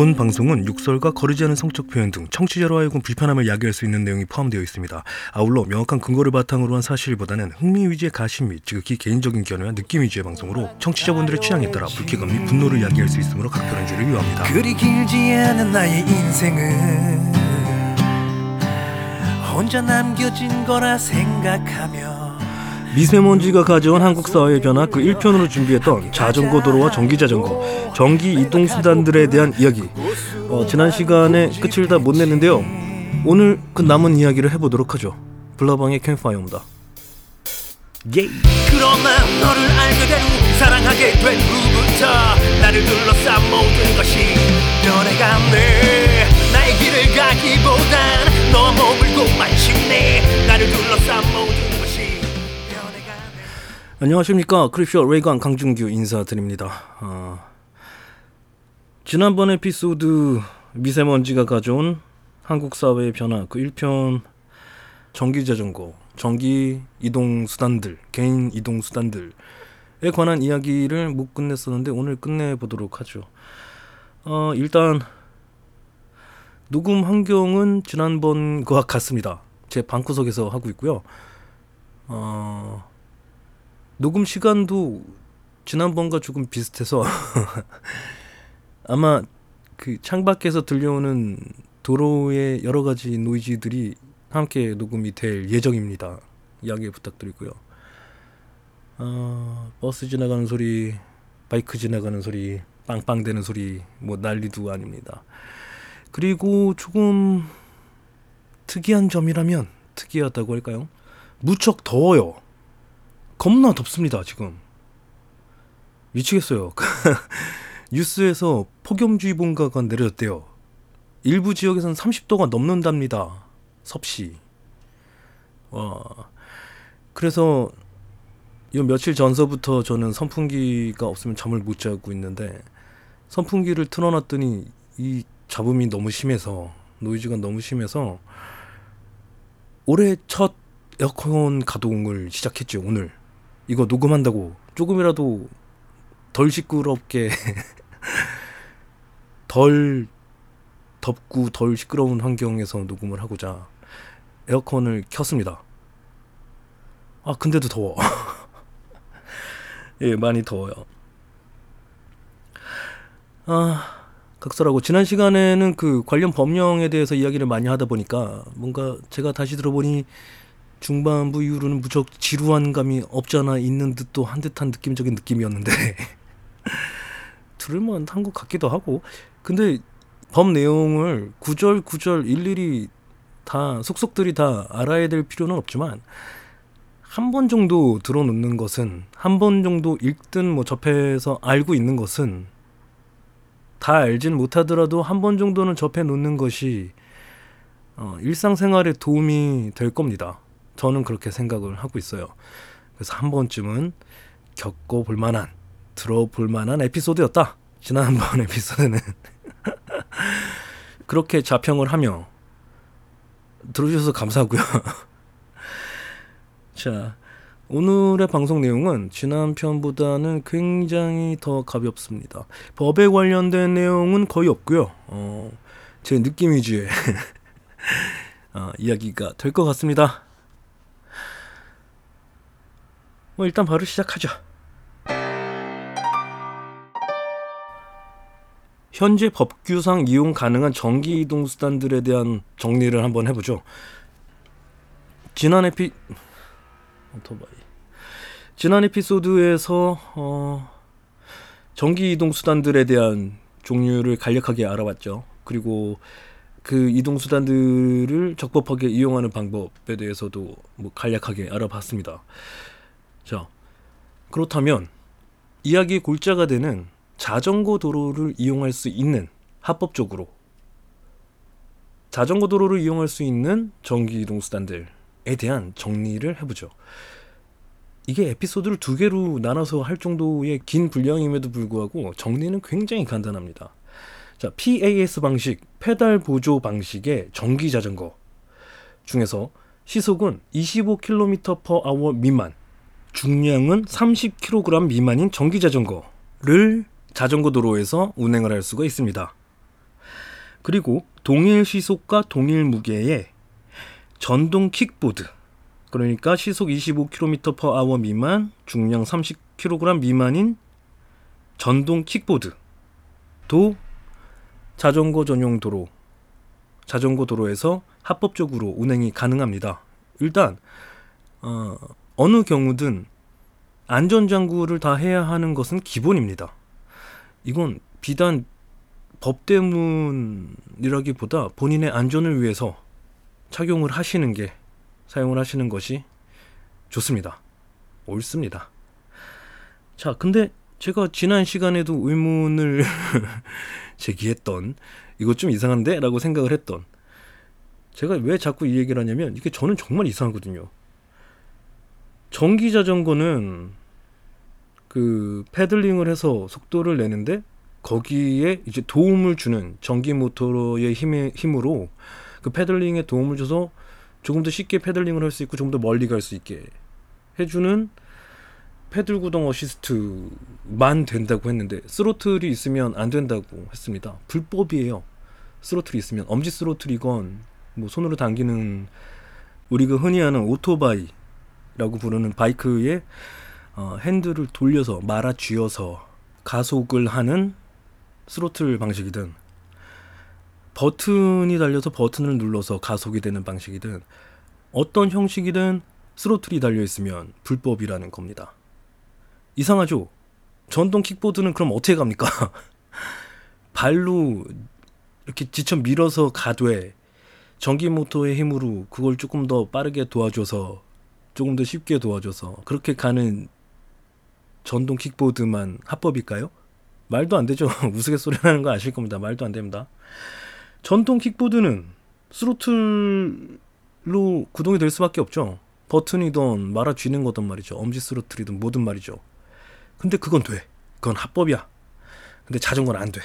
본 방송은 육설과 거르지 않은 성적 표현 등 청취자로 하여금 불편함을 야기할 수 있는 내용이 포함되어 있습니다. 아울러 명확한 근거를 바탕으로 한 사실보다는 흥미 위주의 가심 및 지극히 개인적인 견해와 느낌 위주의 방송으로 청취자분들의 취향에 따라 불쾌감 및 분노를 야기할 수 있으므로 각별한 주의를 요합니다. 그리 길지 않은 나의 인생은 혼자 남겨진 거라 생각하며 미세먼지가 가져온 한국 사회의 변화 그 1편으로 준비했던 자전거 도로와 전기 자전거, 전기 이동 수단들에 대한 이야기. 어, 지난 시간에 끝을 다 못 냈는데요. 오늘 그 남은 이야기를 해보도록 하죠. 블라방의 캠파이어입니다. 예. 그러나 너를 알게 된 후, 사랑하게 된 후부터 나를 둘러싼 모든 것이 변해가네 나의 길을 가기보단 너와 머물고 마침내 나를 둘러싼 안녕하십니까 크립쇼 레이건 강준규 인사드립니다. 어, 지난번 에피소드 미세먼지가 가져온 한국 사회의 변화 그 1편 전기 자전거, 전기 이동 수단들, 개인 이동 수단들에 관한 이야기를 못 끝냈었는데 오늘 끝내 보도록 하죠. 어, 일단 녹음 환경은 지난번과 같습니다. 제 방구석에서 하고 있고요. 어, 녹음 시간도 지난번과 조금 비슷해서 아마 그 창밖에서 들려오는 도로의 여러 가지 노이즈들이 함께 녹음이 될 예정입니다. 양해 부탁드리고요. 어, 버스 지나가는 소리, 바이크 지나가는 소리, 빵빵대는 소리, 뭐 난리도 아닙니다. 그리고 조금 특이한 점이라면 특이하다고 할까요? 무척 더워요. 겁나 덥습니다 지금. 미치겠어요. 뉴스에서 폭염주의보가 내려졌대요. 일부 지역에서는 30도가 넘는답니다. 섭씨. 와. 그래서 요 며칠 전서부터 저는 선풍기가 없으면 잠을 못 자고 있는데 선풍기를 틀어놨더니 이 잡음이 너무 심해서 노이즈가 너무 심해서 올해 첫 에어컨 가동을 시작했죠 오늘 이거 녹음한다고 조금이라도 덜 시끄럽게 덜 덥고 덜 시끄러운 환경에서 녹음을 하고자 에어컨을 켰습니다. 아 근데도 더워. 예 많이 더워요. 아 각설하고 지난 시간에는 그 관련 법령에 대해서 이야기를 많이 하다 보니까 뭔가 제가 다시 들어보니 중반부 이후로는 무척 지루한 감이 없잖아 있는 듯도 한 듯한 느낌적인 느낌이었는데 들을만 한 것 같기도 하고 근데 법 내용을 구절 구절 일일이 다 속속들이 다 알아야 될 필요는 없지만 한 번 정도 들어놓는 것은 한 번 정도 읽든 뭐 접해서 알고 있는 것은 다 알진 못하더라도 한 번 정도는 접해 놓는 것이 어, 일상생활에 도움이 될 겁니다. 저는 그렇게 생각을 하고 있어요. 그래서 한 번쯤은 겪어볼 만한, 들어볼 만한 에피소드였다. 지난번 에피소드는. 그렇게 자평을 하며 들어주셔서 감사하고요. 자, 오늘의 방송 내용은 지난 편보다는 굉장히 더 가볍습니다. 법에 관련된 내용은 거의 없고요. 어, 제 느낌 위주의 어, 이야기가 될 것 같습니다. 뭐 일단 바로 시작하죠. 현재 법규상 이용 가능한 전기 이동 수단들에 대한 정리를 한번 해보죠. 지난 에피 오토바이 지난 에피소드에서 어, 전기 이동 수단들에 대한 종류를 간략하게 알아봤죠. 그리고 그 이동 수단들을 적법하게 이용하는 방법에 대해서도 뭐 간략하게 알아봤습니다. 자, 그렇다면 이야기의 골자가 되는 자전거 도로를 이용할 수 있는 합법적으로 자전거 도로를 이용할 수 있는 전기 이동 수단들에 대한 정리를 해보죠. 이게 에피소드를 두 개로 나눠서 할 정도의 긴 분량임에도 불구하고 정리는 굉장히 간단합니다. 자, PAS 방식, 페달 보조 방식의 전기 자전거 중에서 시속은 25km/h 미만, 중량은 30kg 미만인 전기 자전거를 자전거 도로에서 운행을 할 수가 있습니다. 그리고 동일 시속과 동일 무게의 전동 킥보드 그러니까 시속 25km/h 미만, 중량 30kg 미만인 전동 킥보드도 자전거 전용 도로, 자전거 도로에서 합법적으로 운행이 가능합니다. 일단 어, 어느 경우든 안전장구를 다 해야 하는 것은 기본입니다. 이건 비단 법 때문이라기보다 본인의 안전을 위해서 착용을 하시는 게 사용을 하시는 것이 좋습니다. 옳습니다. 자, 근데 제가 지난 시간에도 의문을 제기했던 이거 좀 이상한데? 라고 생각을 했던 제가 왜 자꾸 이 얘기를 하냐면 이게 저는 정말 이상하거든요. 전기 자전거는 그 pedaling을 해서 속도를 내는데 거기에 이제 도움을 주는 전기 모터의 힘에, 힘으로 그 pedaling에 도움을 줘서 조금 더 쉽게 pedaling을 할 수 있고 조금 더 멀리 갈 수 있게 해주는 페달 구동 어시스트만 된다고 했는데 스로틀이 있으면 안 된다고 했습니다. 불법이에요. 스로틀이 있으면 엄지 스로틀이건 뭐 손으로 당기는 우리가 흔히 하는 오토바이 라고 부르는 바이크의 어, 핸들을 돌려서 말아 쥐어서 가속을 하는 스로틀 방식이든 버튼이 달려서 버튼을 눌러서 가속이 되는 방식이든 어떤 형식이든 스로틀이 달려 있으면 불법이라는 겁니다. 이상하죠? 전동 킥보드는 그럼 어떻게 갑니까? 발로 이렇게 지쳐 밀어서 가되 전기 모터의 힘으로 그걸 조금 더 빠르게 도와줘서 조금 더 쉽게 도와줘서 그렇게 가는 전동 킥보드만 합법일까요? 말도 안 되죠. 우스갯소리라는 거 아실 겁니다. 말도 안 됩니다. 전동 킥보드는 스로틀로 구동이 될 수밖에 없죠. 버튼이든 말아 쥐는 거든 말이죠. 엄지 스로틀이든 뭐든 말이죠. 근데 그건 돼. 그건 합법이야. 근데 자전거는 안 돼.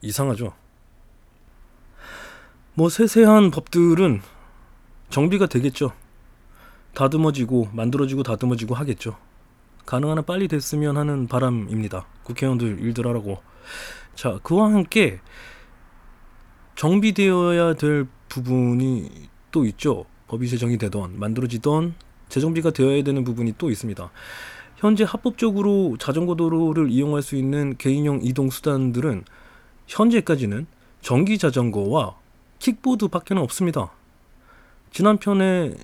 이상하죠. 뭐 세세한 법들은 정비가 되겠죠. 다듬어지고 만들어지고 다듬어지고 하겠죠. 가능한 한 빨리 됐으면 하는 바람입니다. 국회의원들 일들 하라고. 자, 그와 함께 정비되어야 될 부분이 또 있죠. 법이 제정이 되던 만들어지던 재정비가 되어야 되는 부분이 또 있습니다. 현재 합법적으로 자전거 도로를 이용할 수 있는 개인용 이동 수단들은 현재까지는 전기 자전거와 킥보드밖에 는 없습니다. 지난 편에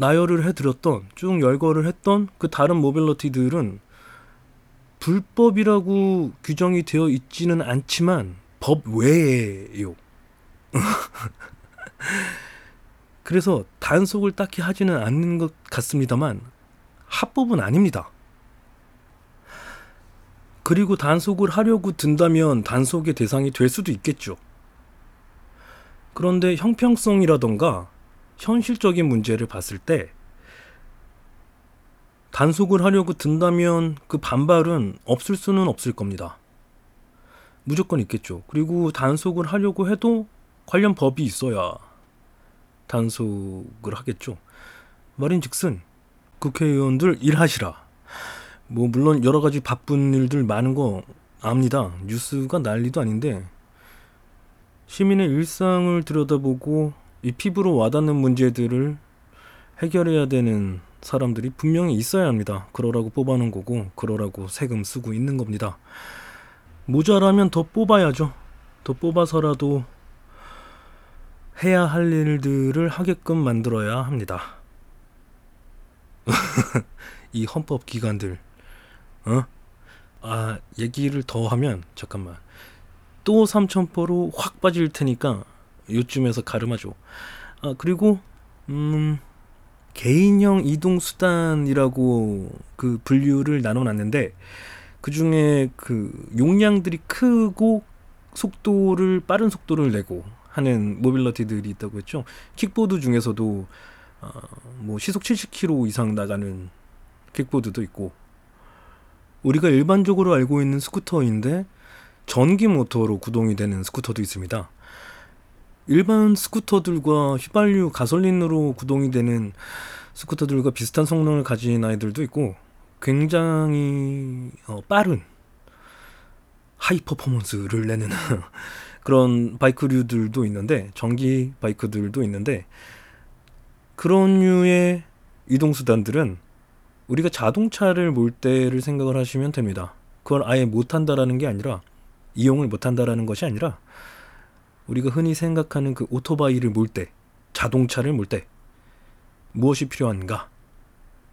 나열을 해드렸던 쭉 열거를 했던 그 다른 모빌러티들은 불법이라고 규정이 되어 있지는 않지만 법 외에요. 그래서 단속을 딱히 하지는 않는 것 같습니다만 합법은 아닙니다. 그리고 단속을 하려고 든다면 단속의 대상이 될 수도 있겠죠. 그런데 형평성이라던가 현실적인 문제를 봤을 때 단속을 하려고 든다면 그 반발은 없을 수는 없을 겁니다. 무조건 있겠죠. 그리고 단속을 하려고 해도 관련 법이 있어야 단속을 하겠죠. 말인 즉슨 국회의원들 일하시라. 뭐 물론 여러 가지 바쁜 일들 많은 거 압니다. 뉴스가 난리도 아닌데 시민의 일상을 들여다보고 이 피부로 와닿는 문제들을 해결해야 되는 사람들이 분명히 있어야 합니다. 그러라고 뽑아놓은 거고 그러라고 세금 쓰고 있는 겁니다. 모자라면 더 뽑아야죠. 더 뽑아서라도 해야 할 일들을 하게끔 만들어야 합니다. 이 헌법 기관들, 어? 아, 얘기를 더 하면, 잠깐만. 또 삼천포로 확 빠질 테니까, 요쯤에서 가름하죠. 아, 그리고, 음, 개인형 이동 수단이라고 그 분류를 나눠 놨는데, 그 중에 그 용량들이 크고 속도를 빠른 속도를 내고 하는 모빌러티들이 있다고 했죠. 킥보드 중에서도 어, 뭐 시속 70km 이상 나가는 킥보드도 있고 우리가 일반적으로 알고 있는 스쿠터인데 전기 모터로 구동이 되는 스쿠터도 있습니다. 일반 스쿠터들과 휘발유 가솔린으로 구동이 되는 스쿠터들과 비슷한 성능을 가진 아이들도 있고 굉장히 어, 빠른 high performance를 내는 그런 바이크류들도 있는데 전기 바이크들도 있는데 그런 류의 이동 수단들은 우리가 자동차를 몰 때를 생각을 하시면 됩니다. 그걸 아예 못 한다라는 게 아니라 이용을 못 한다라는 것이 아니라 우리가 흔히 생각하는 그 오토바이를 몰 때, 자동차를 몰 때 무엇이 필요한가?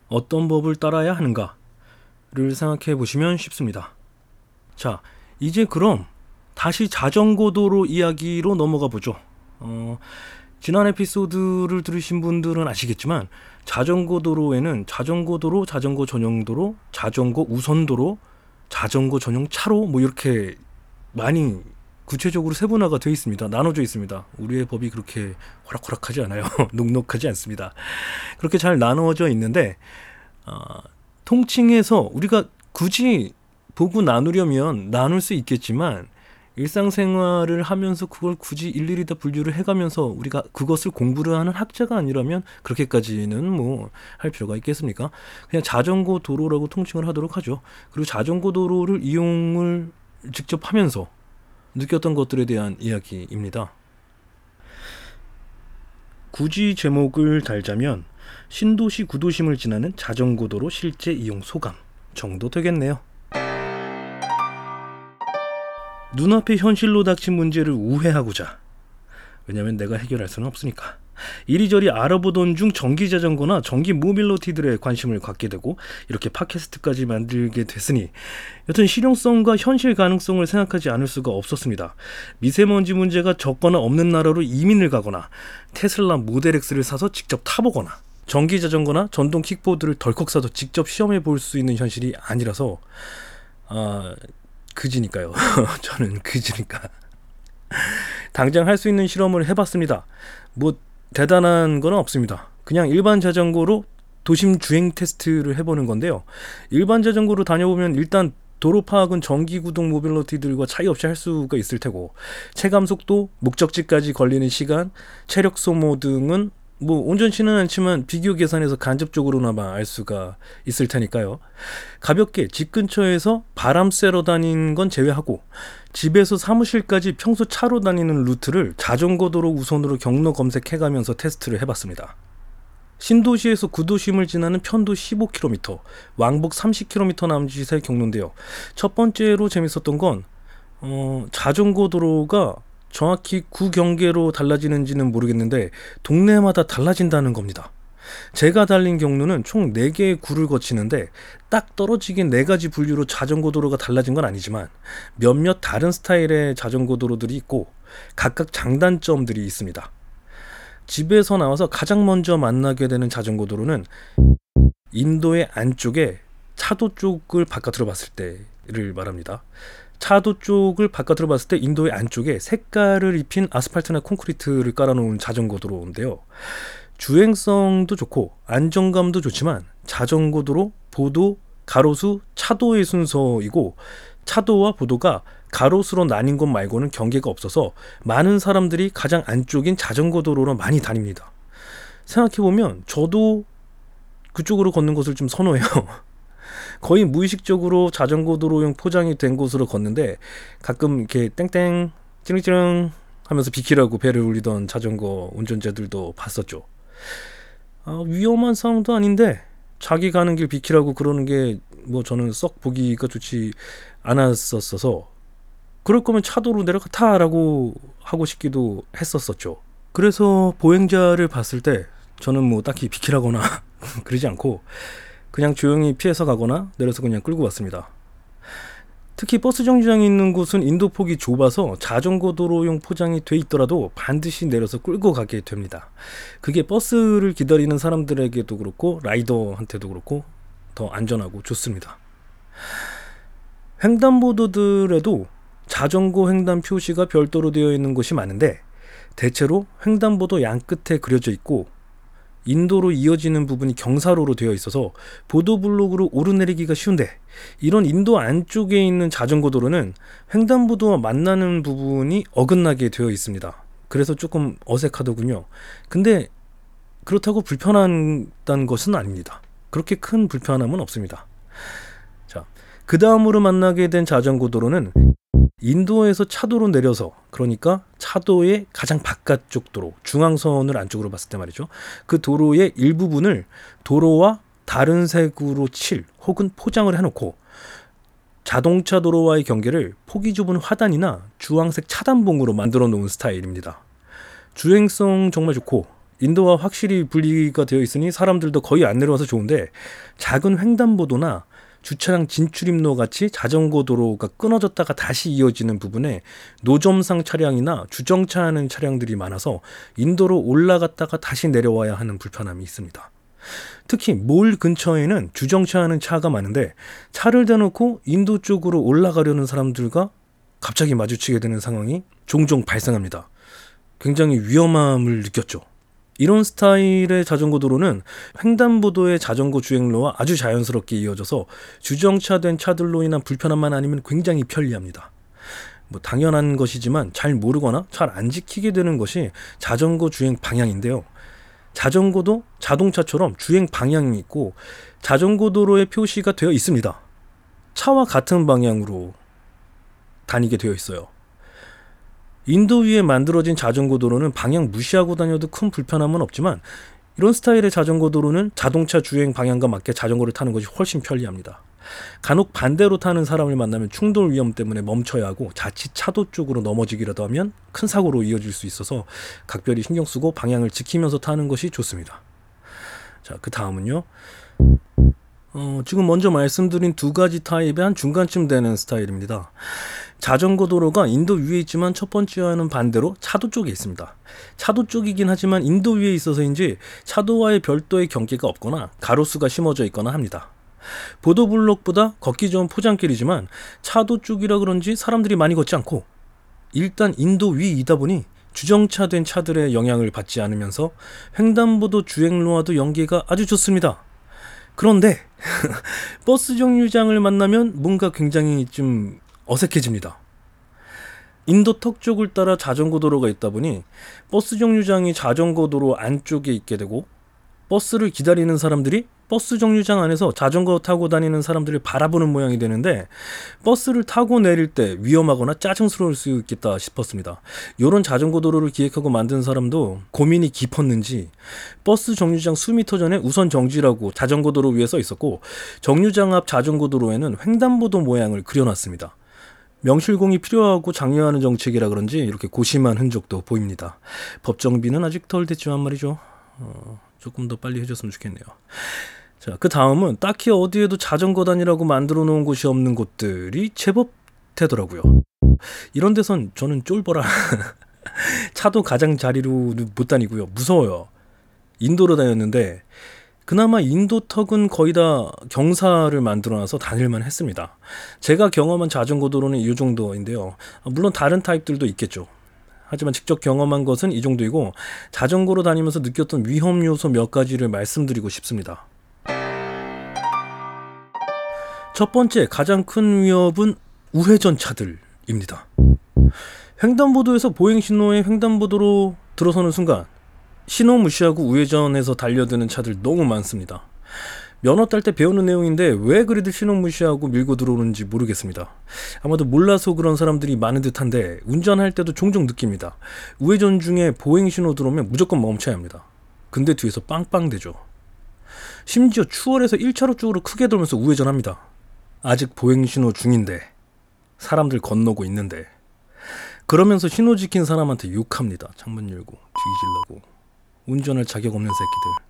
어떤 법을 따라야 하는가를 생각해 보시면 쉽습니다. 자, 이제 그럼 다시 자전거 도로 이야기로 넘어가 보죠. 어, 지난 에피소드를 들으신 분들은 아시겠지만 자전거 도로에는 자전거 도로, 자전거 전용 도로, 자전거 우선 도로, 자전거 전용 차로 뭐 이렇게 많이 구체적으로 세분화가 되어 있습니다. 나눠져 있습니다. 우리의 법이 그렇게 호락호락하지 않아요. 녹록하지 않습니다. 그렇게 잘 나누어져 있는데 어, 통칭해서 우리가 굳이 보고 나누려면 나눌 수 있겠지만 일상생활을 하면서 그걸 굳이 일일이 다 분류를 해가면서 우리가 그것을 공부를 하는 학자가 아니라면 그렇게까지는 뭐 할 필요가 있겠습니까? 그냥 자전거 도로라고 통칭을 하도록 하죠. 그리고 자전거 도로를 이용을 직접 하면서 느꼈던 것들에 대한 이야기입니다. 굳이 제목을 달자면 신도시 구도심을 지나는 자전거 도로 실제 이용 소감 정도 되겠네요. 눈앞에 현실로 닥친 문제를 우회하고자 왜냐면 내가 해결할 수는 없으니까 이리저리 알아보던 중 전기 자전거나 전기 모빌리티들에 관심을 갖게 되고 이렇게 팟캐스트까지 만들게 됐으니 여튼 실용성과 현실 가능성을 생각하지 않을 수가 없었습니다. 미세먼지 문제가 적거나 없는 나라로 이민을 가거나 테슬라 모델 X를 사서 직접 타보거나 전기 자전거나 전동 킥보드를 덜컥 사서 직접 시험해 볼 수 있는 현실이 아니라서 아 그지니까요. 저는 그지니까. 당장 할 수 있는 실험을 해봤습니다. 뭐 대단한 건 없습니다. 그냥 일반 자전거로 도심 주행 테스트를 해보는 건데요. 일반 자전거로 다녀보면 일단 도로 파악은 전기 구동 모빌리티들과 차이 없이 할 수가 있을 테고 체감 속도, 목적지까지 걸리는 시간, 체력 소모 등은 뭐 온전치는 않지만 비교 계산해서 간접적으로나마 알 수가 있을 테니까요. 가볍게 집 근처에서 바람 쐬러 다닌 건 제외하고 집에서 사무실까지 평소 차로 다니는 루트를 자전거 도로 우선으로 경로 검색해가면서 테스트를 해봤습니다. 신도시에서 구도심을 지나는 편도 15km, 왕복 30km 남짓의 경로인데요. 첫 번째로 재밌었던 건 어, 자전거 도로가 정확히 구경계로 달라지는지는 모르겠는데 동네마다 달라진다는 겁니다. 제가 달린 경로는 총 4개의 구를 거치는데 딱 떨어지긴 4가지 분류로 자전거 도로가 달라진 건 아니지만 몇몇 다른 스타일의 자전거 도로들이 있고 각각 장단점들이 있습니다. 집에서 나와서 가장 먼저 만나게 되는 자전거 도로는 인도의 안쪽에 차도 쪽을 바깥으로 봤을 때를 말합니다. 차도 쪽을 바깥으로 봤을 때 인도의 안쪽에 색깔을 입힌 아스팔트나 콘크리트를 깔아놓은 자전거 도로인데요. 주행성도 좋고 안정감도 좋지만 자전거 도로, 보도, 가로수, 차도의 순서이고 차도와 보도가 가로수로 나뉜 것 말고는 경계가 없어서 많은 사람들이 가장 안쪽인 자전거 도로로 많이 다닙니다. 생각해보면 저도 그쪽으로 걷는 것을 좀 선호해요. 거의 무의식적으로 자전거 도로용 포장이 된 곳으로 걷는데 가끔 이렇게 땡땡 찌릉찌릉 하면서 비키라고 배를 울리던 자전거 운전자들도 봤었죠. 아, 위험한 상황도 아닌데 자기 가는 길 비키라고 그러는 게 뭐 저는 썩 보기가 좋지 않았었어서 그럴 거면 차도로 내려가 타라고 하고 싶기도 했었었죠. 그래서 보행자를 봤을 때 저는 뭐 딱히 비키라거나 그러지 않고 그냥 조용히 피해서 가거나 내려서 그냥 끌고 왔습니다. 특히 버스 정류장이 있는 곳은 인도폭이 좁아서 자전거 도로용 포장이 돼 있더라도 반드시 내려서 끌고 가게 됩니다. 그게 버스를 기다리는 사람들에게도 그렇고 라이더한테도 그렇고 더 안전하고 좋습니다. 횡단보도들에도 자전거 횡단 표시가 별도로 되어 있는 곳이 많은데 대체로 횡단보도 양 끝에 그려져 있고 인도로 이어지는 부분이 경사로로 되어 있어서 보도 블록으로 오르내리기가 쉬운데 이런 인도 안쪽에 있는 자전거 도로는 횡단보도와 만나는 부분이 어긋나게 되어 있습니다. 그래서 조금 어색하더군요. 근데 그렇다고 불편하다는 것은 아닙니다. 그렇게 큰 불편함은 없습니다. 자, 그 다음으로 만나게 된 자전거 도로는 인도에서 차도로 내려서 그러니까 차도의 가장 바깥쪽 도로 중앙선을 안쪽으로 봤을 때 말이죠. 그 도로의 일부분을 도로와 다른 색으로 칠 혹은 포장을 해놓고 자동차 도로와의 경계를 폭이 좁은 화단이나 주황색 차단봉으로 만들어 놓은 스타일입니다. 주행성 정말 좋고 인도와 확실히 분리가 되어 있으니 사람들도 거의 안 내려와서 좋은데 작은 횡단보도나 주차장 진출입로 같이 자전거 도로가 끊어졌다가 다시 이어지는 부분에 노점상 차량이나 주정차하는 차량들이 많아서 인도로 올라갔다가 다시 내려와야 하는 불편함이 있습니다. 특히 몰 근처에는 주정차하는 차가 많은데 차를 대놓고 인도 쪽으로 올라가려는 사람들과 갑자기 마주치게 되는 상황이 종종 발생합니다. 굉장히 위험함을 느꼈죠. 이런 스타일의 자전거 도로는 횡단보도의 자전거 주행로와 아주 자연스럽게 이어져서 주정차된 차들로 인한 불편함만 아니면 굉장히 편리합니다. 뭐 당연한 것이지만 잘 모르거나 잘 안 지키게 되는 것이 자전거 주행 방향인데요. 자전거도 자동차처럼 주행 방향이 있고 자전거 도로의 표시가 되어 있습니다. 차와 같은 방향으로 다니게 되어 있어요. 인도 위에 만들어진 자전거 도로는 방향 무시하고 다녀도 큰 불편함은 없지만 이런 스타일의 자전거 도로는 자동차 주행 방향과 맞게 자전거를 타는 것이 훨씬 편리합니다. 간혹 반대로 타는 사람을 만나면 충돌 위험 때문에 멈춰야 하고 자칫 차도 쪽으로 넘어지기라도 하면 큰 사고로 이어질 수 있어서 각별히 신경 쓰고 방향을 지키면서 타는 것이 좋습니다. 자, 그 다음은요. 어, 지금 먼저 말씀드린 두 가지 타입의 한 중간쯤 되는 스타일입니다. 자전거 도로가 인도 위에 있지만 첫 번째와는 반대로 차도 쪽에 있습니다. 차도 쪽이긴 하지만 인도 위에 있어서인지 차도와의 별도의 경계가 없거나 가로수가 심어져 있거나 합니다. 보도블록보다 걷기 좋은 포장길이지만 차도 쪽이라 그런지 사람들이 많이 걷지 않고 일단 인도 위이다 보니 주정차된 차들의 영향을 받지 않으면서 횡단보도 주행로와도 연계가 아주 좋습니다. 그런데 버스 정류장을 만나면 뭔가 굉장히 좀 어색해집니다. 인도 턱 쪽을 따라 자전거 도로가 있다 보니 버스 정류장이 자전거 도로 안쪽에 있게 되고 버스를 기다리는 사람들이 버스 정류장 안에서 자전거 타고 다니는 사람들을 바라보는 모양이 되는데 버스를 타고 내릴 때 위험하거나 짜증스러울 수 있겠다 싶었습니다. 이런 자전거 도로를 기획하고 만든 사람도 고민이 깊었는지 버스 정류장 수미터 전에 우선 정지라고 자전거 도로 위에 써 있었고 정류장 앞 자전거 도로에는 횡단보도 모양을 그려놨습니다. 명실공히 필요하고 장려하는 정책이라 그런지 이렇게 고심한 흔적도 보입니다. 법정비는 아직 덜 됐지만 말이죠. 어, 조금 더 빨리 해줬으면 좋겠네요. 자, 그 다음은 딱히 어디에도 자전거 단이라고 만들어 놓은 곳이 없는 곳들이 제법 되더라고요. 이런 데선 저는 쫄보라. 차도 가장 자리로 못 다니고요. 무서워요. 인도로 다녔는데 그나마 인도 턱은 거의 다 경사를 만들어놔서 다닐만 했습니다. 제가 경험한 자전거 도로는 이 정도인데요. 물론 다른 타입들도 있겠죠. 하지만 직접 경험한 것은 이 정도이고 자전거로 다니면서 느꼈던 위험 요소 몇 가지를 말씀드리고 싶습니다. 첫 번째 가장 큰 위협은 우회전 차들입니다. 횡단보도에서 보행 신호의 횡단보도로 들어서는 순간 신호 무시하고 우회전해서 달려드는 차들 너무 많습니다. 면허 딸 때 배우는 내용인데 왜 그리들 신호 무시하고 밀고 들어오는지 모르겠습니다. 아마도 몰라서 그런 사람들이 많은 듯한데 운전할 때도 종종 느낍니다. 우회전 중에 보행 신호 들어오면 무조건 멈춰야 합니다. 근데 뒤에서 빵빵 대죠. 심지어 추월해서 1차로 쪽으로 크게 돌면서 우회전합니다. 아직 보행 신호 중인데 사람들 건너고 있는데 그러면서 신호 지킨 사람한테 욕합니다. 창문 열고 뒤질라고 운전할 자격 없는 새끼들.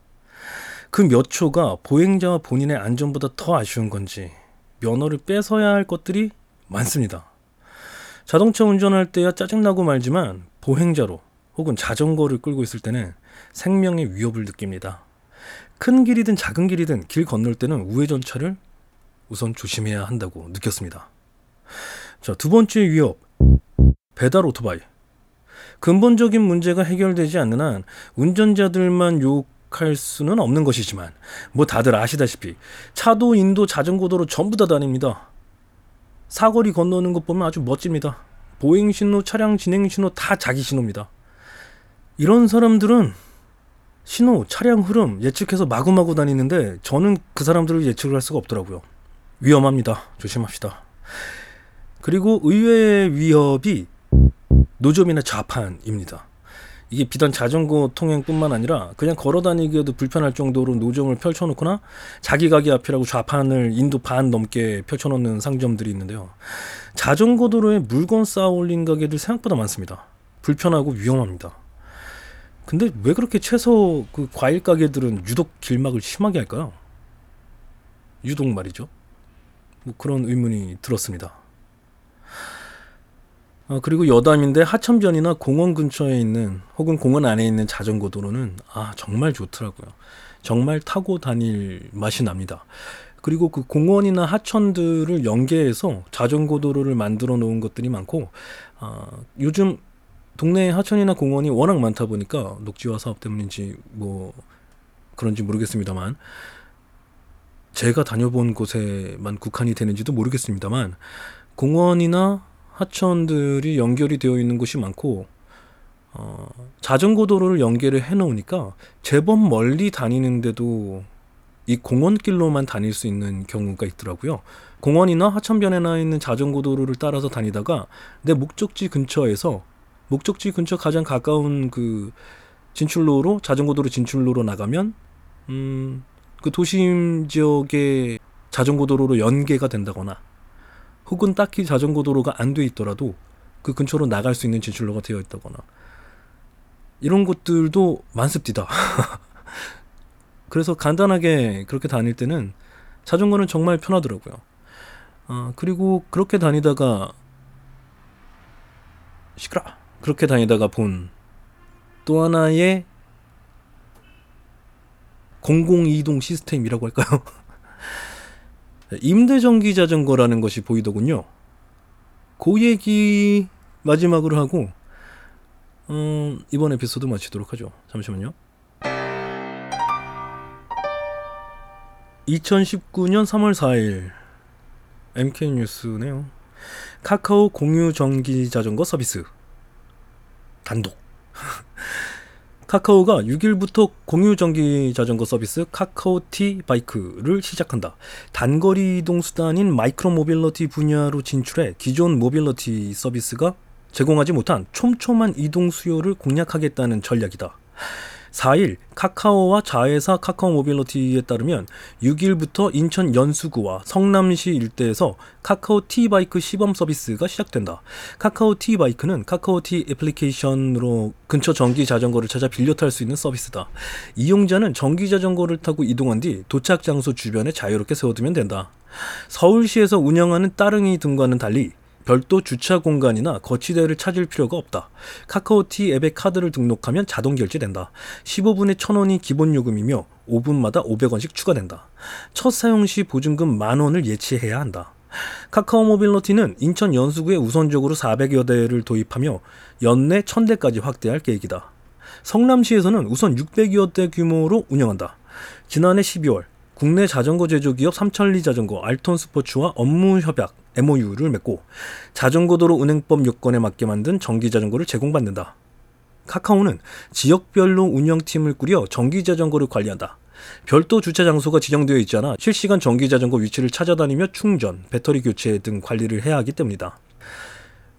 그 몇 초가 보행자와 본인의 안전보다 더 아쉬운 건지 면허를 뺏어야 할 것들이 많습니다. 자동차 운전할 때야 짜증나고 말지만 보행자로 혹은 자전거를 끌고 있을 때는 생명의 위협을 느낍니다. 큰 길이든 작은 길이든 길 건널 때는 우회전차를 우선 조심해야 한다고 느꼈습니다. 자, 두 번째 위협. 배달 오토바이. 근본적인 문제가 해결되지 않는 한 운전자들만 욕할 수는 없는 것이지만 뭐 다들 아시다시피 차도 인도 자전거도로 전부 다 다닙니다. 사거리 건너는 것 보면 아주 멋집니다. 보행 신호, 차량 진행 신호 다 자기 신호입니다. 이런 사람들은 신호, 차량 흐름 예측해서 마구마구 다니는데 저는 그 사람들을 예측을 할 수가 없더라고요. 위험합니다. 조심합시다. 그리고 의외의 위협이 노점이나 좌판입니다. 이게 비단 자전거 통행뿐만 아니라 그냥 걸어 다니기에도 불편할 정도로 노점을 펼쳐놓거나 자기 가게 앞이라고 좌판을 인도 반 넘게 펼쳐놓는 상점들이 있는데요. 자전거 도로에 물건 쌓아 올린 가게들 생각보다 많습니다. 불편하고 위험합니다. 근데 왜 그렇게 채소 그 과일 가게들은 유독 길막을 심하게 할까요? 유독 말이죠. 뭐 그런 의문이 들었습니다. 아, 그리고 여담인데 하천변이나 공원 근처에 있는 혹은 공원 안에 있는 자전거 도로는 아 정말 좋더라고요. 정말 타고 다닐 맛이 납니다. 그리고 그 공원이나 하천들을 연계해서 자전거 도로를 만들어 놓은 것들이 많고 아, 요즘 동네 하천이나 공원이 워낙 많다 보니까 녹지화 사업 때문인지 뭐 그런지 모르겠습니다만 제가 다녀본 곳에만 국한이 되는지도 모르겠습니다만 공원이나 하천들이 연결이 되어 있는 곳이 많고 어, 자전거 도로를 연결을 해 놓으니까 제법 멀리 다니는데도 이 공원길로만 다닐 수 있는 경우가 있더라고요. 공원이나 하천변에 나 있는 자전거 도로를 따라서 다니다가 내 목적지 근처에서 목적지 근처 가장 가까운 그 진출로로 자전거 도로 진출로로 나가면 음, 그 도심 지역의 자전거 도로로 연계가 된다거나 혹은 딱히 자전거 도로가 안 돼 있더라도 그 근처로 나갈 수 있는 진출로가 되어 있다거나 이런 곳들도 많습니다. 그래서 간단하게 그렇게 다닐 때는 자전거는 정말 편하더라고요. 아, 그리고 그렇게 다니다가 시끄러. 그렇게 다니다가 본 또 하나의 공공이동 시스템이라고 할까요? 임대전기 자전거라는 것이 보이더군요. 그 얘기 마지막으로 하고 음, 이번 에피소드 마치도록 하죠. 잠시만요. 2019년 3월 4일 MK 뉴스네요. 카카오 공유 전기 자전거 서비스 단독. 카카오가 6일부터 공유 전기 자전거 서비스 카카오 T 바이크를 시작한다. 단거리 이동 수단인 micro mobility 분야로 진출해 기존 모빌리티 서비스가 제공하지 못한 촘촘한 이동 수요를 공략하겠다는 전략이다. 4일 카카오와 자회사 카카오 모빌리티에 따르면 6일부터 인천 연수구와 성남시 일대에서 카카오 T 바이크 시범 서비스가 시작된다. 카카오 T바이크는 카카오 T 애플리케이션으로 근처 전기 자전거를 찾아 빌려 탈 수 있는 서비스다. 이용자는 전기 자전거를 타고 이동한 뒤 도착 장소 주변에 자유롭게 세워두면 된다. 서울시에서 운영하는 따릉이 등과는 달리 별도 주차 공간이나 거치대를 찾을 필요가 없다. 카카오티 앱에 카드를 등록하면 자동 결제된다. 15분에 1000원이 기본 요금이며 5분마다 500원씩 추가된다. 첫 사용 시 보증금 만 원을 예치해야 한다. 카카오 모빌리티는 인천 연수구에 우선적으로 400여 대를 도입하며 연내 1000대까지 확대할 계획이다. 성남시에서는 우선 600여 대 규모로 운영한다. 지난해 12월 국내 자전거 제조 기업 삼천리 자전거 알톤 스포츠와 업무 협약 MOU를 맺고 자전거 도로 운행법 요건에 맞게 만든 전기 자전거를 제공받는다. 카카오는 지역별로 운영팀을 꾸려 전기 자전거를 관리한다. 별도 주차 장소가 지정되어 있지 않아 실시간 전기 자전거 위치를 찾아다니며 충전, 배터리 교체 등 관리를 해야 하기 때문이다.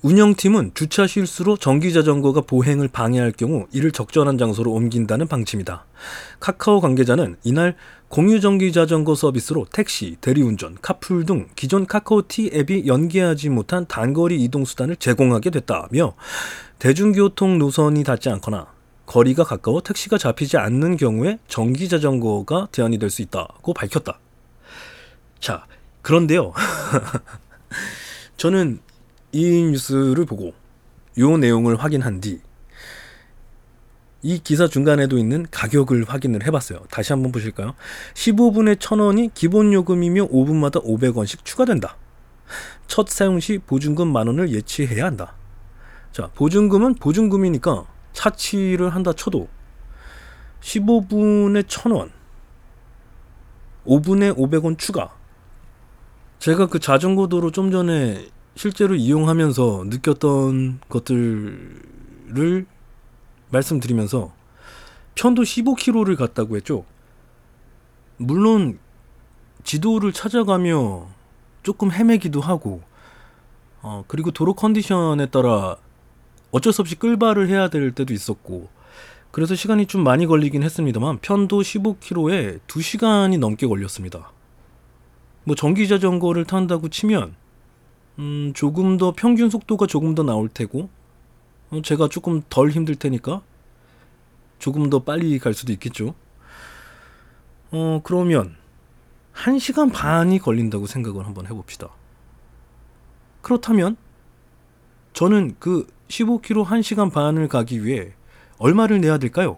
운영팀은 주차 실수로 전기 자전거가 보행을 방해할 경우 이를 적절한 장소로 옮긴다는 방침이다. 카카오 관계자는 이날 공유 전기 자전거 서비스로 택시, 대리운전, 카풀 등 기존 카카오티 앱이 연계하지 못한 단거리 이동 수단을 제공하게 됐다며 대중교통 노선이 닿지 않거나 거리가 가까워 택시가 잡히지 않는 경우에 전기 자전거가 대안이 될 수 있다고 밝혔다. 자, 그런데요. 저는 이 뉴스를 보고 요 내용을 확인한 뒤 이 기사 중간에도 있는 가격을 확인을 해봤어요. 다시 한번 보실까요? 15분에 1000원이 기본 요금이며 5분마다 500원씩 추가된다. 첫 사용 시 보증금 만 원을 예치해야 한다. 자, 보증금은 보증금이니까 차치를 한다 쳐도 15분에 1000원, 5분에 500원 추가. 제가 그 자전거 도로 좀 전에 실제로 이용하면서 느꼈던 것들을 말씀드리면서 편도 15km를 갔다고 했죠. 물론 지도를 찾아가며 조금 헤매기도 하고 어, 그리고 도로 컨디션에 따라 어쩔 수 없이 끌바를 해야 될 때도 있었고 그래서 시간이 좀 많이 걸리긴 했습니다만 편도 15km에 2시간이 넘게 걸렸습니다. 뭐 전기 자전거를 탄다고 치면 음, 조금 더 평균 속도가 조금 더 나올 테고 어, 제가 조금 덜 힘들 테니까 조금 더 빨리 갈 수도 있겠죠. 어, 그러면 1시간 반이 걸린다고 생각을 한번 해봅시다. 그렇다면 저는 그 15km 1시간 반을 가기 위해 얼마를 내야 될까요?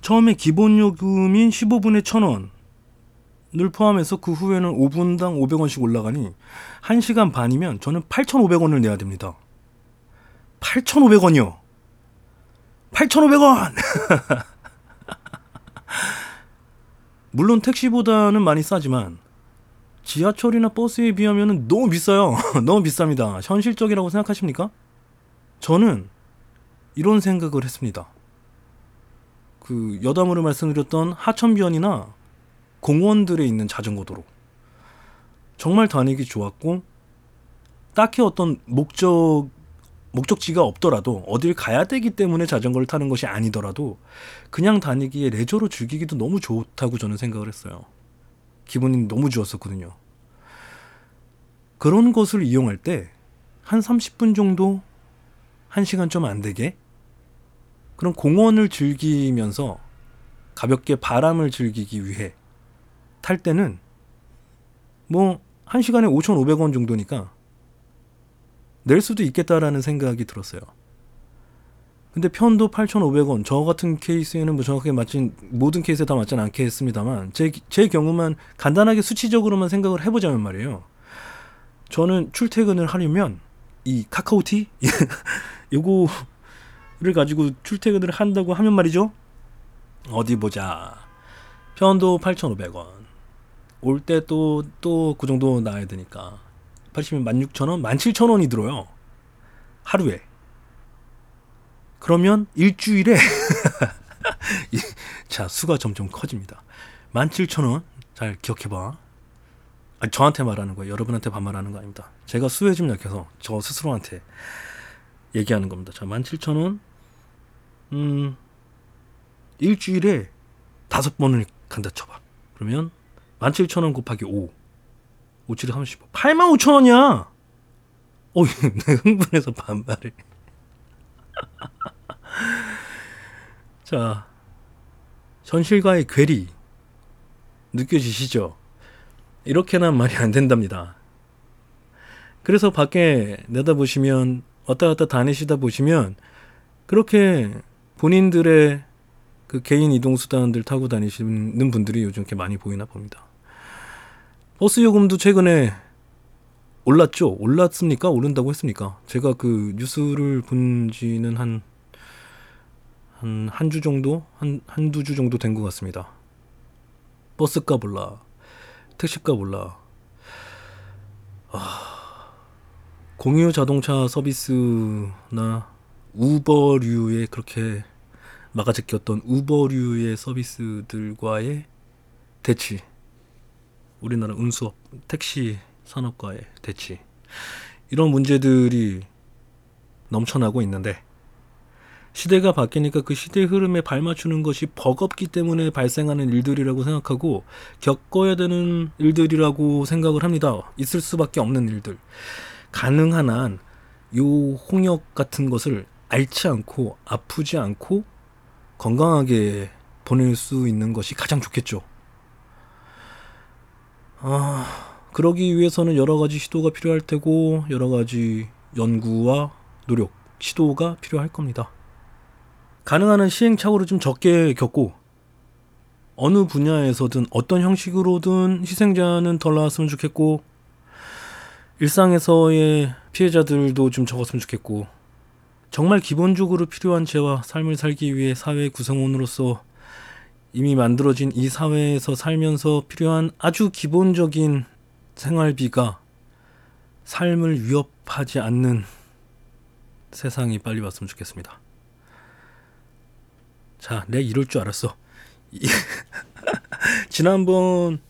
처음에 기본 요금인 15분에 1000원을 포함해서 그 후에는 5분당 500원씩 올라가니 1시간 반이면 저는 8,500원을 내야 됩니다. 8,500원이요. 8,500원! 물론 택시보다는 많이 싸지만 지하철이나 버스에 비하면 너무 비싸요. 너무 비쌉니다. 현실적이라고 생각하십니까? 저는 이런 생각을 했습니다. 그 여담으로 말씀드렸던 하천변이나 공원들에 있는 자전거 도로. 정말 다니기 좋았고 딱히 어떤 목적 목적지가 없더라도 어딜 가야 되기 때문에 자전거를 타는 것이 아니더라도 그냥 다니기에 레저로 즐기기도 너무 좋다고 저는 생각을 했어요. 기분이 너무 좋았었거든요. 그런 것을 이용할 때 한 30분 정도 1시간 좀 안 되게 그런 공원을 즐기면서 가볍게 바람을 즐기기 위해 탈 때는 뭐 1시간에 5,500원 정도니까 낼 수도 있겠다라는 생각이 들었어요. 근데 편도 8,500원. 저 같은 케이스에는 뭐 정확하게 맞진 모든 케이스에 다 맞진 않겠습니다만 제, 제 경우만 간단하게 수치적으로만 생각을 해 보자면 말이에요. 저는 출퇴근을 하려면 이 카카오티 요거를 가지고 출퇴근을 한다고 하면 말이죠. 어디 보자. 편도 8,500원. 올 때 또 또 그 정도 나야 되니까 80면 16,000원, 17,000원이 들어요. 하루에. 그러면 일주일에 자 수가 점점 커집니다. 17,000원 잘 기억해 봐. 아니, 저한테 말하는 거예요. 여러분한테 반말하는 거 아닙니다. 제가 수에 좀 약해서 저 스스로한테 얘기하는 겁니다. 자 17,000원 음 일주일에 다섯 번을 간다 쳐봐. 그러면 17,000원 곱하기 5 5, 7, 35 85,000원이야. 어, 내가 흥분해서 반말을. 자, 현실과의 괴리 느껴지시죠? 이렇게는 말이 안 된답니다. 그래서 밖에 내다보시면 왔다 갔다 다니시다 보시면 그렇게 본인들의 그 개인 이동 수단들 타고 다니시는 분들이 요즘 이렇게 많이 보이나 봅니다. 버스 요금도 최근에 올랐죠? 올랐습니까? 오른다고 했습니까? 제가 그 뉴스를 본 지는 한, 한, 한 주 정도? 한, 한두 주 정도 된 것 같습니다. 버스값 올라, 택시값 올라. 아, 공유 자동차 서비스나 우버류의 그렇게 막아제꼈던 우버류의 서비스들과의 대치. 우리나라 운수업, 택시 산업과의 대치 이런 문제들이 넘쳐나고 있는데 시대가 바뀌니까 그 시대의 흐름에 발맞추는 것이 버겁기 때문에 발생하는 일들이라고 생각하고 겪어야 되는 일들이라고 생각을 합니다. 있을 수밖에 없는 일들. 가능한 한 요 홍역 같은 것을 앓지 않고 아프지 않고 건강하게 보낼 수 있는 것이 가장 좋겠죠. 아, 그러기 위해서는 여러 가지 시도가 필요할 테고 여러 가지 연구와 노력, 시도가 필요할 겁니다. 가능한 한 시행착오를 좀 적게 겪고 어느 분야에서든 어떤 형식으로든 희생자는 덜 나왔으면 좋겠고 일상에서의 피해자들도 좀 적었으면 좋겠고 정말 기본적으로 필요한 죄와 삶을 살기 위해 사회 구성원으로서 이미 만들어진 이 사회에서 살면서 필요한 아주 기본적인 생활비가 삶을 위협하지 않는 세상이 빨리 왔으면 좋겠습니다. 자, 내가 이럴 줄 알았어. 지난번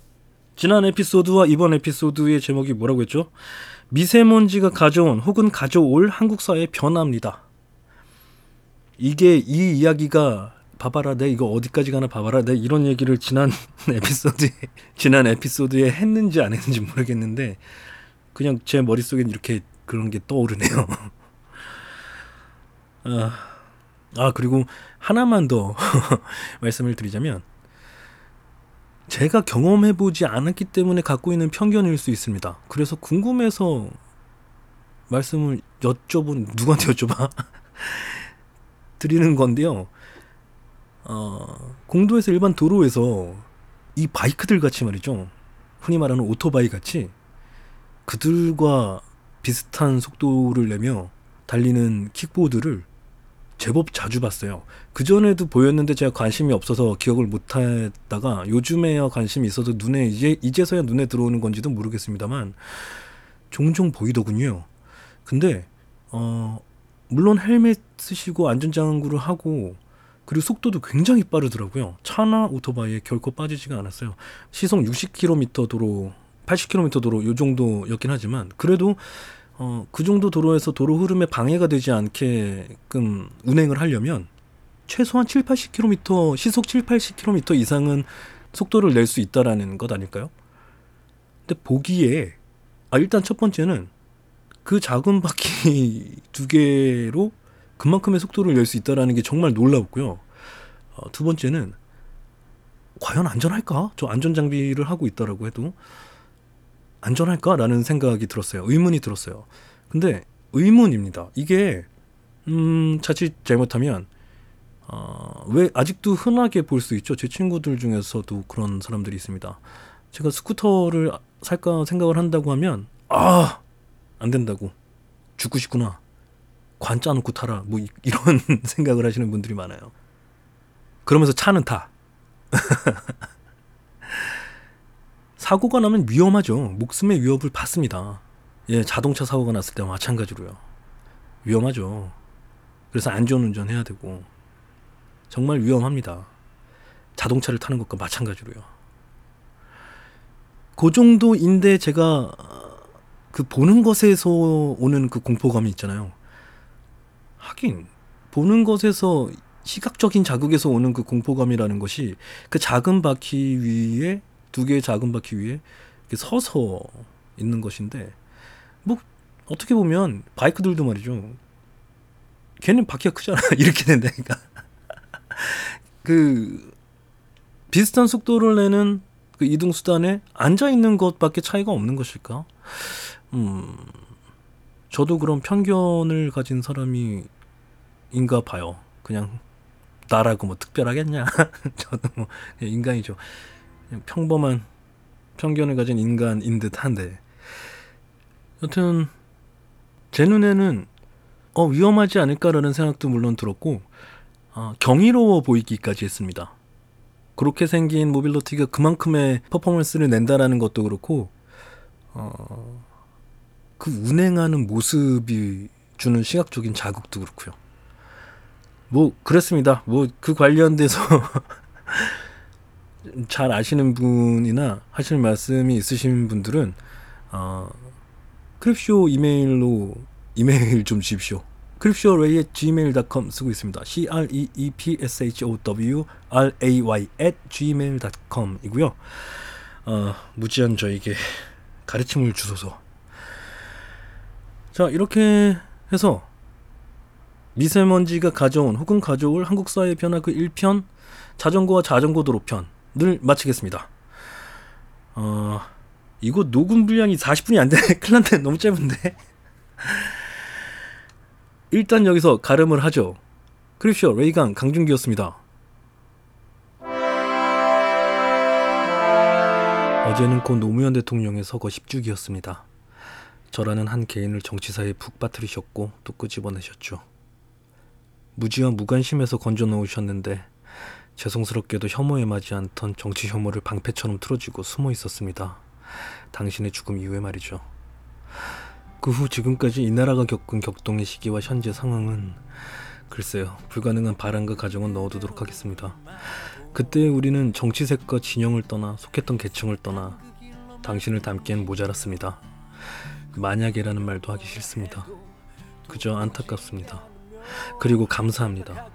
지난 에피소드와 이번 에피소드의 제목이 뭐라고 했죠? 미세먼지가 가져온 혹은 가져올 한국 사회의 변화입니다. 이게 이 이야기가 봐봐라 내 이거 어디까지 가나 봐봐라 내 이런 얘기를 지난 에피소드에 지난 에피소드에 했는지 안 했는지 모르겠는데 그냥 제 머릿속엔 이렇게 그런 게 떠오르네요. 아, 아 그리고 하나만 더 말씀을 드리자면 제가 경험해 보지 않았기 때문에 갖고 있는 편견일 수 있습니다. 그래서 궁금해서 말씀을 여쭤본 누구한테 여쭤봐 드리는 건데요. 어, 공도에서 일반 도로에서 이 바이크들 같이 말이죠. 흔히 말하는 오토바이 같이 그들과 비슷한 속도를 내며 달리는 킥보드를 제법 자주 봤어요. 그 전에도 보였는데 제가 관심이 없어서 기억을 못했다가 요즘에야 관심이 있어서 눈에 이제 이제서야 눈에 들어오는 건지도 모르겠습니다만 종종 보이더군요. 근데 어 물론 헬멧 쓰시고 안전장구를 하고 그리고 속도도 굉장히 빠르더라고요. 차나 오토바이에 결코 빠지지가 않았어요. 시속 60km 도로, 80km 도로 요 정도였긴 하지만 그래도 어, 그 정도 도로에서 도로 흐름에 방해가 되지 않게끔 운행을 하려면 최소한 7, 80km 시속 7, 80km 이상은 속도를 낼 수 있다라는 것 아닐까요? 근데 보기에 아 일단 첫 번째는 그 작은 바퀴 두 개로 그만큼의 속도를 낼 수 있다라는 게 정말 놀라웠고요. 어, 두 번째는 과연 안전할까? 저 안전 장비를 하고 있다라고 해도 안전할까라는 생각이 들었어요. 의문이 들었어요. 근데 의문입니다. 이게 음, 자칫 잘못하면 어, 왜 아직도 흔하게 볼 수 있죠. 제 친구들 중에서도 그런 사람들이 있습니다. 제가 스쿠터를 살까 생각을 한다고 하면 아, 안 된다고. 죽고 싶구나. 관 짜 놓고 타라. 뭐 이- 이런 생각을 하시는 분들이 많아요. 그러면서 차는 타. 사고가 나면 위험하죠. 목숨의 위협을 받습니다. 예, 자동차 사고가 났을 때와 마찬가지로요. 위험하죠. 그래서 안전운전 해야 되고 정말 위험합니다. 자동차를 타는 것과 마찬가지로요. 그 정도인데 제가 그 보는 것에서 오는 그 공포감이 있잖아요. 하긴 보는 것에서 시각적인 자극에서 오는 그 공포감이라는 것이 그 작은 바퀴 위에 두 개의 작은 바퀴 위에 서서 있는 것인데 뭐 어떻게 보면 바이크들도 말이죠. 걔는 바퀴가 크잖아 이렇게 된다니까. 그 비슷한 속도를 내는 그 이동 수단에 앉아 있는 것밖에 차이가 없는 것일까? 음, 저도 그런 편견을 가진 사람이 인가 봐요. 그냥 나라고 뭐 특별하겠냐? 저도 뭐 인간이죠. 그냥 평범한 편견을 가진 인간인 듯한데. 여튼 제 눈에는 어 위험하지 않을까라는 생각도 물론 들었고 어, 경이로워 보이기까지 했습니다. 그렇게 생긴 mobility가 그만큼의 퍼포먼스를 낸다라는 것도 그렇고 어, 그 운행하는 모습이 주는 시각적인 자극도 그렇고요. 뭐 그렇습니다. 뭐 그 관련돼서 잘 아시는 분이나 하실 말씀이 있으신 분들은 어, 크립쇼 이메일로 이메일 좀 주십시오. 크립쇼 레이 gmail.com 쓰고 있습니다. c r e e p s h o w r a y at gmail.com이고요. 어, 무지한 저에게 가르침을 주소서. 자 이렇게 해서 미세먼지가 가져온 혹은 가져올 한국 사회의 변화 그 1편 자전거와 자전거 도로 편을 마치겠습니다. 어, 이거 녹음 분량이 40분이 안 되네. 큰일 났네. 너무 짧은데. 일단 여기서 가름을 하죠. 크립쇼 레이강 강준기였습니다. 어제는 고 노무현 대통령의 서거 10주기였습니다. 저라는 한 개인을 정치사에 푹 빠뜨리셨고 또 끄집어내셨죠. 무지와 무관심해서 건져 놓으셨는데 죄송스럽게도 혐오에 맞지 않던 정치 혐오를 방패처럼 틀어지고 숨어 있었습니다. 당신의 죽음 이후에 말이죠. 그 후 지금까지 이 나라가 겪은 격동의 시기와 현재 상황은 글쎄요 불가능한 바람과 가정은 넣어두도록 하겠습니다. 그때 우리는 정치색과 진영을 떠나 속했던 계층을 떠나 당신을 닮기엔 모자랐습니다. 만약에라는 말도 하기 싫습니다. 그저 안타깝습니다. 그리고 감사합니다.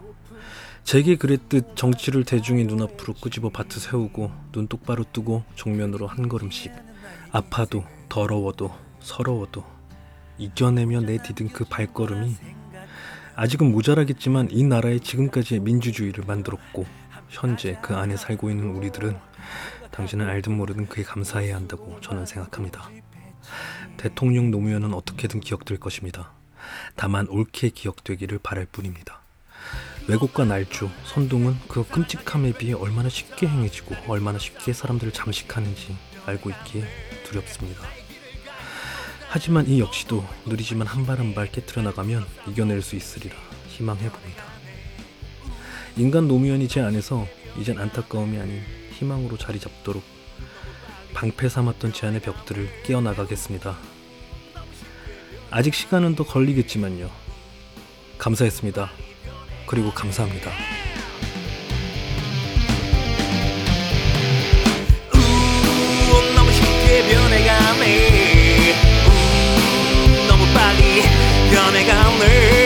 제게 그랬듯 정치를 대중의 눈앞으로 끄집어 밭을 세우고 눈 똑바로 뜨고 정면으로 한 걸음씩 아파도 더러워도 서러워도 이겨내며 내디딘 그 발걸음이 아직은 모자라겠지만 이 나라의 지금까지의 민주주의를 만들었고 현재 그 안에 살고 있는 우리들은 당신은 알든 모르든 그에 감사해야 한다고 저는 생각합니다. 대통령 노무현은 어떻게든 기억될 것입니다. 다만 옳게 기억되기를 바랄 뿐입니다. 왜곡과 날조, 선동은 그 끔찍함에 비해 얼마나 쉽게 행해지고 얼마나 쉽게 사람들을 잠식하는지 알고 있기에 두렵습니다. 하지만 이 역시도 느리지만 한 발 한 발 깨뜨려 나가면 이겨낼 수 있으리라 희망해 봅니다. 인간 노무현이 제 안에서 이젠 안타까움이 아닌 희망으로 자리 잡도록 방패 삼았던 제 안의 벽들을 깨어 나가겠습니다. 아직 시간은 더 걸리겠지만요. 감사했습니다. 그리고 감사합니다. 우 너무 쉽게 변해가네 우 너무 빨리 변해가네